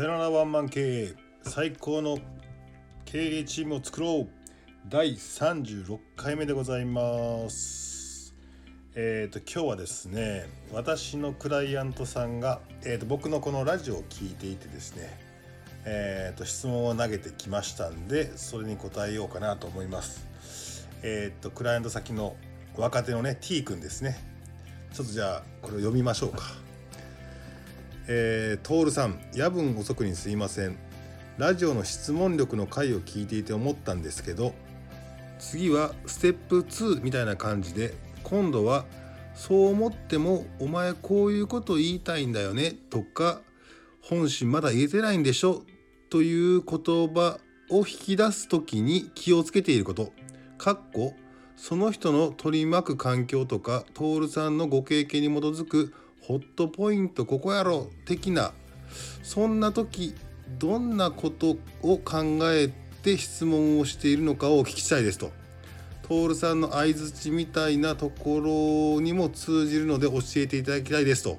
さよならワンマン経営最高の経営チームを作ろう。第36回目でございます。えっ、ー、と今日はですね私のクライアントさんが、えー、と僕のこのラジオを聞いていてですねえー、と質問を投げてきましたんでそれに答えようかなと思います。えっ、とクライアント先の若手のね T 君ですね。ちょっとじゃあこれを読みましょうか。えー、トールさん夜分遅くにすいません。ラジオの質問力の回を聞いていて思ったんですけど次はステップ2みたいな感じで今度はそう思ってもお前こういうこと言いたいんだよねとか本心まだ言えてないんでしょという言葉を引き出す時に気をつけていること。かっこその人の取り巻く環境とか徹さんのご経験に基づくホットポイントここやろ的なそんな時どんなことを考えて質問をしているのかをお聞きしたいですと。徹さんの相づちみたいなところにも通じるので教えていただきたいですと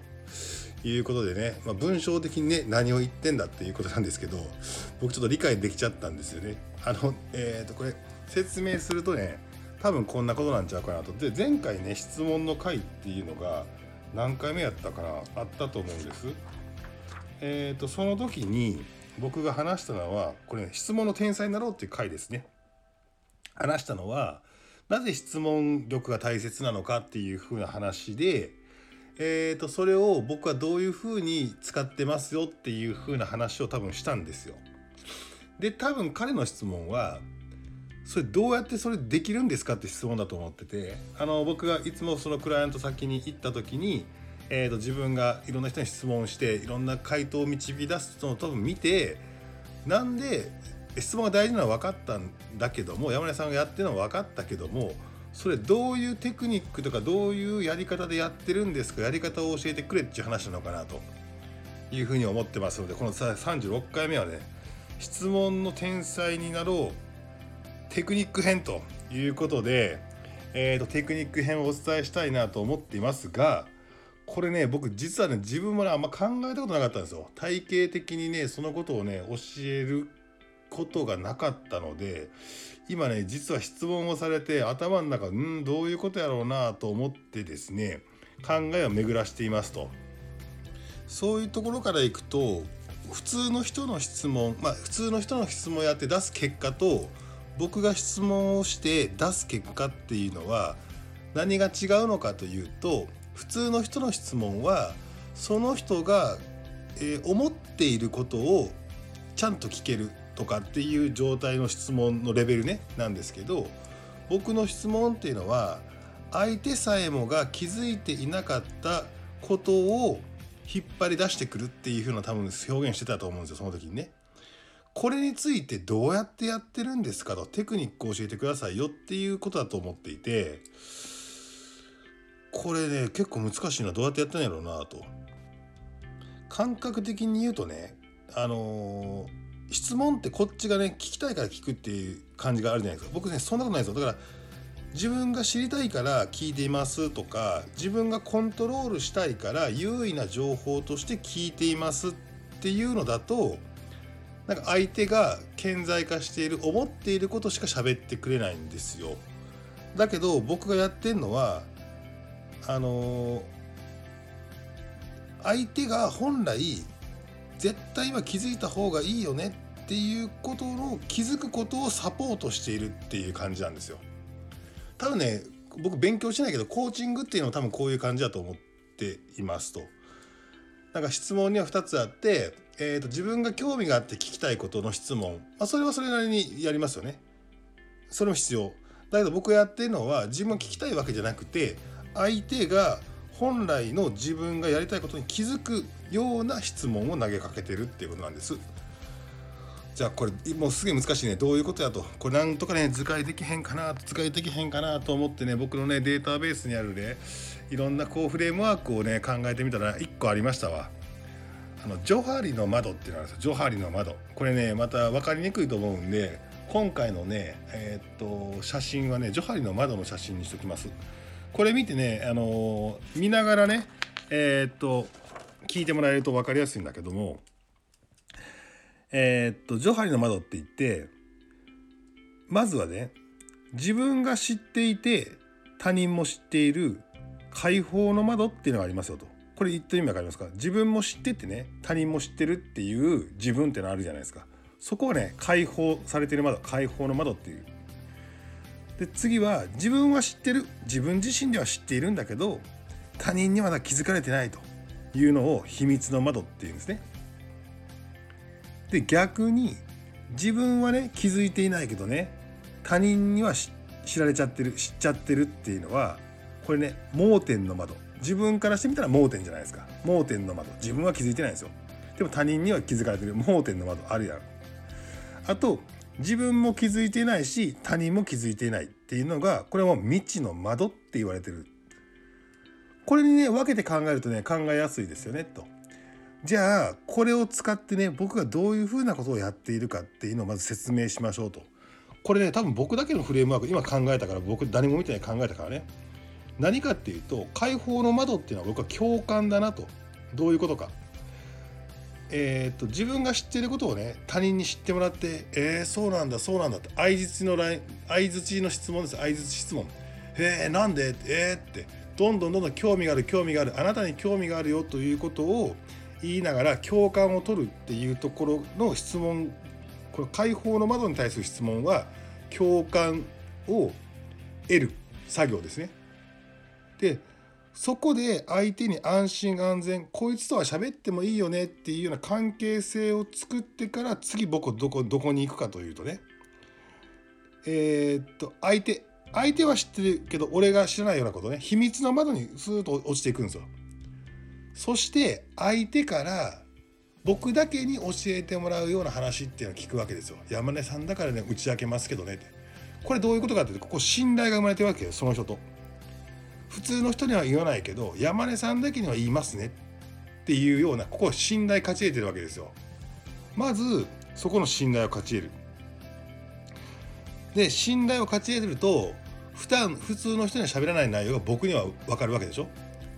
いうことでね、まあ、文章的にね何を言ってんだっていうことなんですけど僕ちょっと理解できちゃったんですよね。あのえー、とこれ説明するとね多分こんなことなんちゃうかなと。で前回ね質問の回っていうのが何回目やったかなあったと思うんです。えっ、ー、とその時に僕が話したのはこれ、ね、質問の天才になろうっていう回ですね。話したのはなぜ質問力が大切なのかっていう風な話で、えー、とそれを僕はどういう風に使ってますよっていう風な話を多分したんですよ。で多分彼の質問はそれどうやってそれできるんですかって質問だと思っててあの僕がいつもそのクライアント先に行った時に、えーと、自分がいろんな人に質問していろんな回答を導き出すのを多分見てなんで質問が大事なのは分かったんだけども山根さんがやってるのは分かったけどもそれどういうテクニックとかどういうやり方でやってるんですかやり方を教えてくれっていう話なのかなと。いうふうに思ってますのでこの36回目はね質問の天才になろうテクニック編ということで、えーと、テクニック編をお伝えしたいなと思っていますがこれね僕実はね自分もねあんま考えたことなかったんですよ。体系的にねそのことをね教えることがなかったので今ね実は質問をされて頭の中うんどういうことやろうなと思ってですね考えを巡らしていますと。そういうところからいくと普通の人の質問まあ普通の人の質問をやって出す結果と僕が質問をして出す結果っていうのは何が違うのかというと普通の人の質問はその人が、えー、思っていることをちゃんと聞けるとかっていう状態の質問のレベルねなんですけど僕の質問っていうのは相手さえもが気づいていなかったことを引っ張り出してくるっていう風な多分表現してたと思うんですよその時にね。これについてどうやってやってるんですかとテクニックを教えてくださいよっていうことだと思っていてこれね結構難しいのはどうやってやってんやろうなと。感覚的に言うとねあのー、質問ってこっちがね聞きたいから聞くっていう感じがあるじゃないですか。僕ねそんなことないですよ。だから自分が知りたいから聞いていますとか自分がコントロールしたいから優位な情報として聞いていますっていうのだとなんか相手が顕在化している思っていることしか喋ってくれないんですよ。だけど僕がやってんのはあの相手が本来絶対今気づいた方がいいよねっていうことの気づくことをサポートしているっていう感じなんですよ。多分ね僕勉強してないけどコーチングっていうのは多分こういう感じだと思っていますと。なんか質問には2つあって、えーと、自分が興味があって聞きたいことの質問、まあ、それはそれなりにやりますよね。それも必要。だけど僕がやってるのは自分が聞きたいわけじゃなくて相手が本来の自分がやりたいことに気づくような質問を投げかけてるっていうことなんです。じゃあこれもうすげえ難しいね。どういうことやと。これなんとかね図解できへんかな図解できへんかなと思ってね僕のねデータベースにあるねいろんなこうフレームワークをね考えてみたら1個ありましたわ。あのジョハリの窓っていうのあるんですよ。ジョハリの窓。これねまた分かりにくいと思うんで今回のねえー、っと写真はねジョハリの窓の写真にしときます。これ見てねあの見ながらねえー、っと聞いてもらえると分かりやすいんだけどもえー、っとジョハリの窓って言ってまずはね自分が知っていて他人も知っている解放の窓っていうのがありますよと。これ言ってる意味わかりますか？自分も知っててね他人も知ってるっていう自分っていうのあるじゃないですか。そこをね解放されてる窓解放の窓っていう。で次は自分は知ってる自分自身では知っているんだけど他人にまだ気づかれてないというのを秘密の窓っていうんですね。で逆に自分はね気づいていないけどね他人には知られちゃってる知っちゃってるっていうのはこれね盲点の窓。自分からしてみたら盲点じゃないですか。盲点の窓。自分は気づいてないんですよ。でも他人には気づかれてる盲点の窓あるやんあと自分も気づいてないし他人も気づいていないっていうのがこれは未知の窓って言われてる。これにね分けて考えるとね考えやすいですよねと。じゃあこれを使ってね僕がどういうふうなことをやっているかっていうのをまず説明しましょうと。これね多分僕だけのフレームワーク今考えたから僕誰も見てない考えたからね。何かっていうと解放の窓っていうのは僕は共感だなと。どういうことか。えー、っと自分が知っていることをね他人に知ってもらってえー、そうなんだそうなんだって相づちのライン相づちの質問です。相づち質問。えー、なんで？えー、って。どんどんどんどん興味がある興味がある。あなたに興味があるよということを言いながら共感を取るっていうところの質問この解放の窓に対する質問は共感を得る作業ですね。でそこで相手に安心安全こいつとは喋ってもいいよねっていうような関係性を作ってから次僕どこどこに行くかというとねえー、っと相手相手は知ってるけど俺が知らないようなことね秘密の窓にスーッと落ちていくんですよ。そして相手から僕だけに教えてもらうような話っていうのを聞くわけですよ。山根さんだからね打ち明けますけどねって。これどういうことかっていうとここ信頼が生まれてるわけよその人と。普通の人には言わないけど山根さんだけには言いますねっていうようなここ信頼勝ち得てるわけですよ。まずそこの信頼を勝ち得る。で信頼を勝ち得ると普段普通の人には喋らない内容が僕には分かるわけでしょ。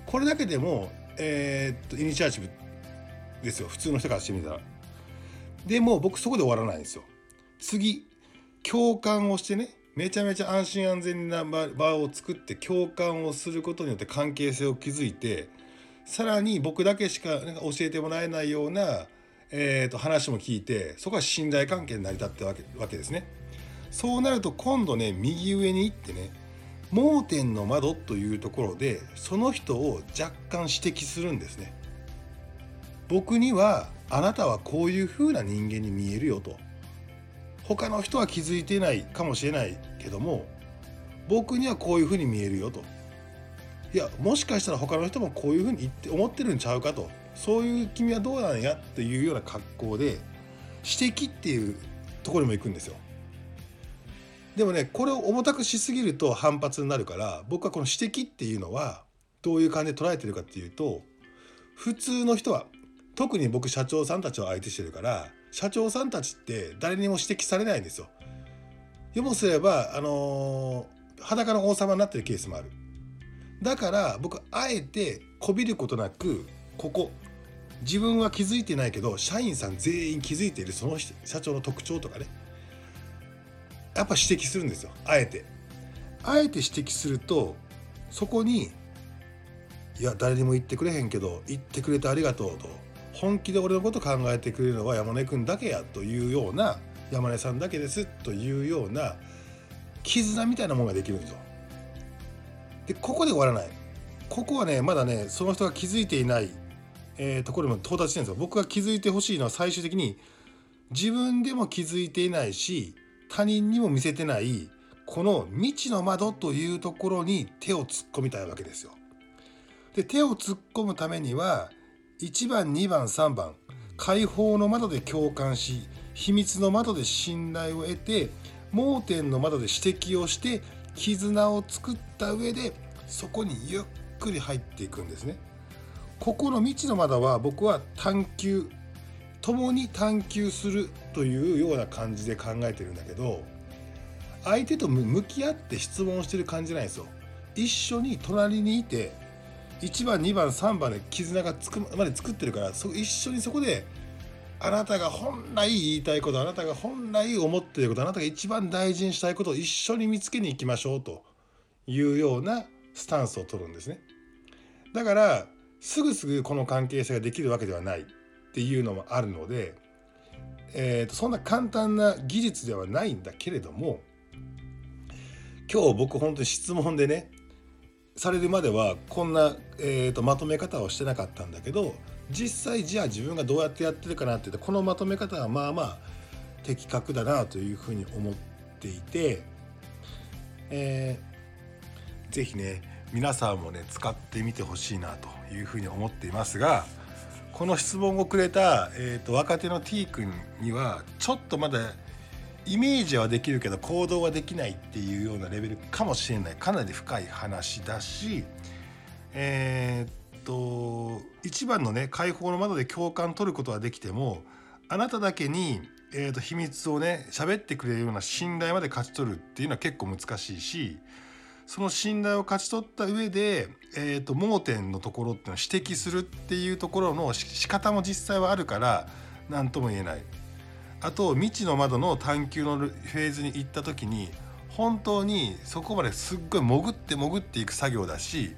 これだけでもえー、っとイニシアチブですよ普通の人からしてみたら。でも僕そこで終わらないんですよ。次共感をしてねめちゃめちゃ安心安全な場を作って共感をすることによって関係性を築いてさらに僕だけしか教えてもらえないような、えー、と話も聞いてそこは信頼関係に成り立ってわけわけですね。そうなると今度ね右上に行ってね盲点の窓というところでその人を若干指摘するんですね。僕にはあなたはこういう風な人間に見えるよと。他の人は気づいてないかもしれないけども僕にはこういう風に見えるよと。いやもしかしたら他の人もこういう風に言って思ってるんちゃうかと。そういう君はどうなんやっていうような格好で指摘っていうところにも行くんですよ。でもねこれを重たくしすぎると反発になるから僕はこの指摘っていうのはどういう感じで捉えてるかっていうと普通の人は特に僕社長さんたちを相手してるから社長さんたちって誰にも指摘されないんですよ。よもすればあのー、裸の王様になってるケースもある。だから僕あえてこびることなくここ自分は気づいてないけど社員さん全員気づいているその社長の特徴とかねやっぱ指摘するんですよあえて。あえて指摘するとそこに「いや誰にも言ってくれへんけど言ってくれてありがとう」と本気で俺のこと考えてくれるのは山根君だけやというような山根さんだけですというような絆みたいなものができるんですよ。でここで終わらない。ここはねまだねその人が気づいていない、えー、ところにも到達してるんですよ。僕が気づいてほしいのは最終的に自分でも気づいていないし他人にも見せてないこの未知の窓というところに手を突っ込みたいわけですよ。で手を突っ込むためには1番2番3番解放の窓で共感し秘密の窓で信頼を得て盲点の窓で指摘をして絆を作った上でそこにゆっくり入っていくんですね。ここの未知の窓は僕は探求共に探求するというような感じで考えてるんだけど相手と向き合って質問してる感じないですよ。一緒に隣にいて1番2番3番で絆がつくまで作ってるからそ一緒にそこであなたが本来言いたいことあなたが本来思っていることあなたが一番大事にしたいことを一緒に見つけに行きましょうというようなスタンスを取るんですね。だからすぐすぐこの関係性ができるわけではないっていうのもあるので、えー、とそんな簡単な技術ではないんだけれども今日僕本当に質問でねされるまではこんな、えーと、まとめ方をしてなかったんだけど実際じゃあ自分がどうやってやってるかなって言ってこのまとめ方はまあまあ的確だなというふうに思っていて、えー、ぜひね皆さんもね使ってみてほしいなというふうに思っていますがこの質問をくれた、えーと、若手の T 君にはちょっとまだイメージはできるけど行動はできないっていうようなレベルかもしれない。かなり深い話だしえー、っと一番のね解放の窓で共感取ることはできてもあなただけに、えー、っと秘密をね喋ってくれるような信頼まで勝ち取るっていうのは結構難しいしその信頼を勝ち取った上で、えー、と盲点のところっていうのを指摘するっていうところの仕方も実際はあるから何とも言えない。あと未知の窓の探求のフェーズに行った時に本当にそこまですっごい潜って潜っていく作業だし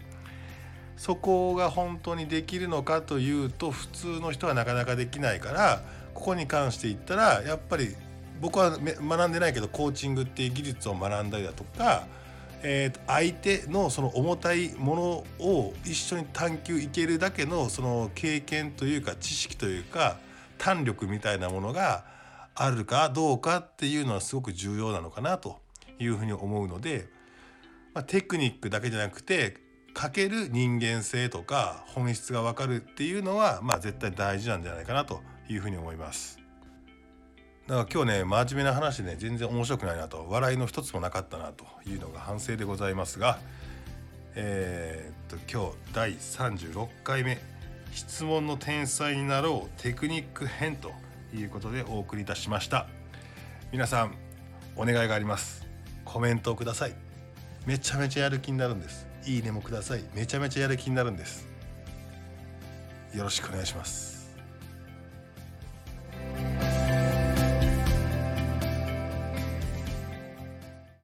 そこが本当にできるのかというと普通の人はなかなかできないからここに関して言ったらやっぱり僕は学んでないけどコーチングっていう技術を学んだりだとか、えー、相手のその重たいものを一緒に探求いけるだけのその経験というか知識というか胆力みたいなものがあるかどうかっていうのはすごく重要なのかなというふうに思うので、まあ、テクニックだけじゃなくてかける人間性とか本質が分かるっていうのは、まあ、絶対大事なんじゃないかなというふうに思います。だから今日ね真面目な話ね全然面白くないなと。笑いの一つもなかったなというのが反省でございますがえー、っと今日第36回目「質問の天才になろうテクニック編」ということでお送りいたしました。皆さんお願いがあります。コメントをください。めちゃめちゃやる気になるんです。いいねもください。めちゃめちゃやる気になるんです。よろしくお願いします。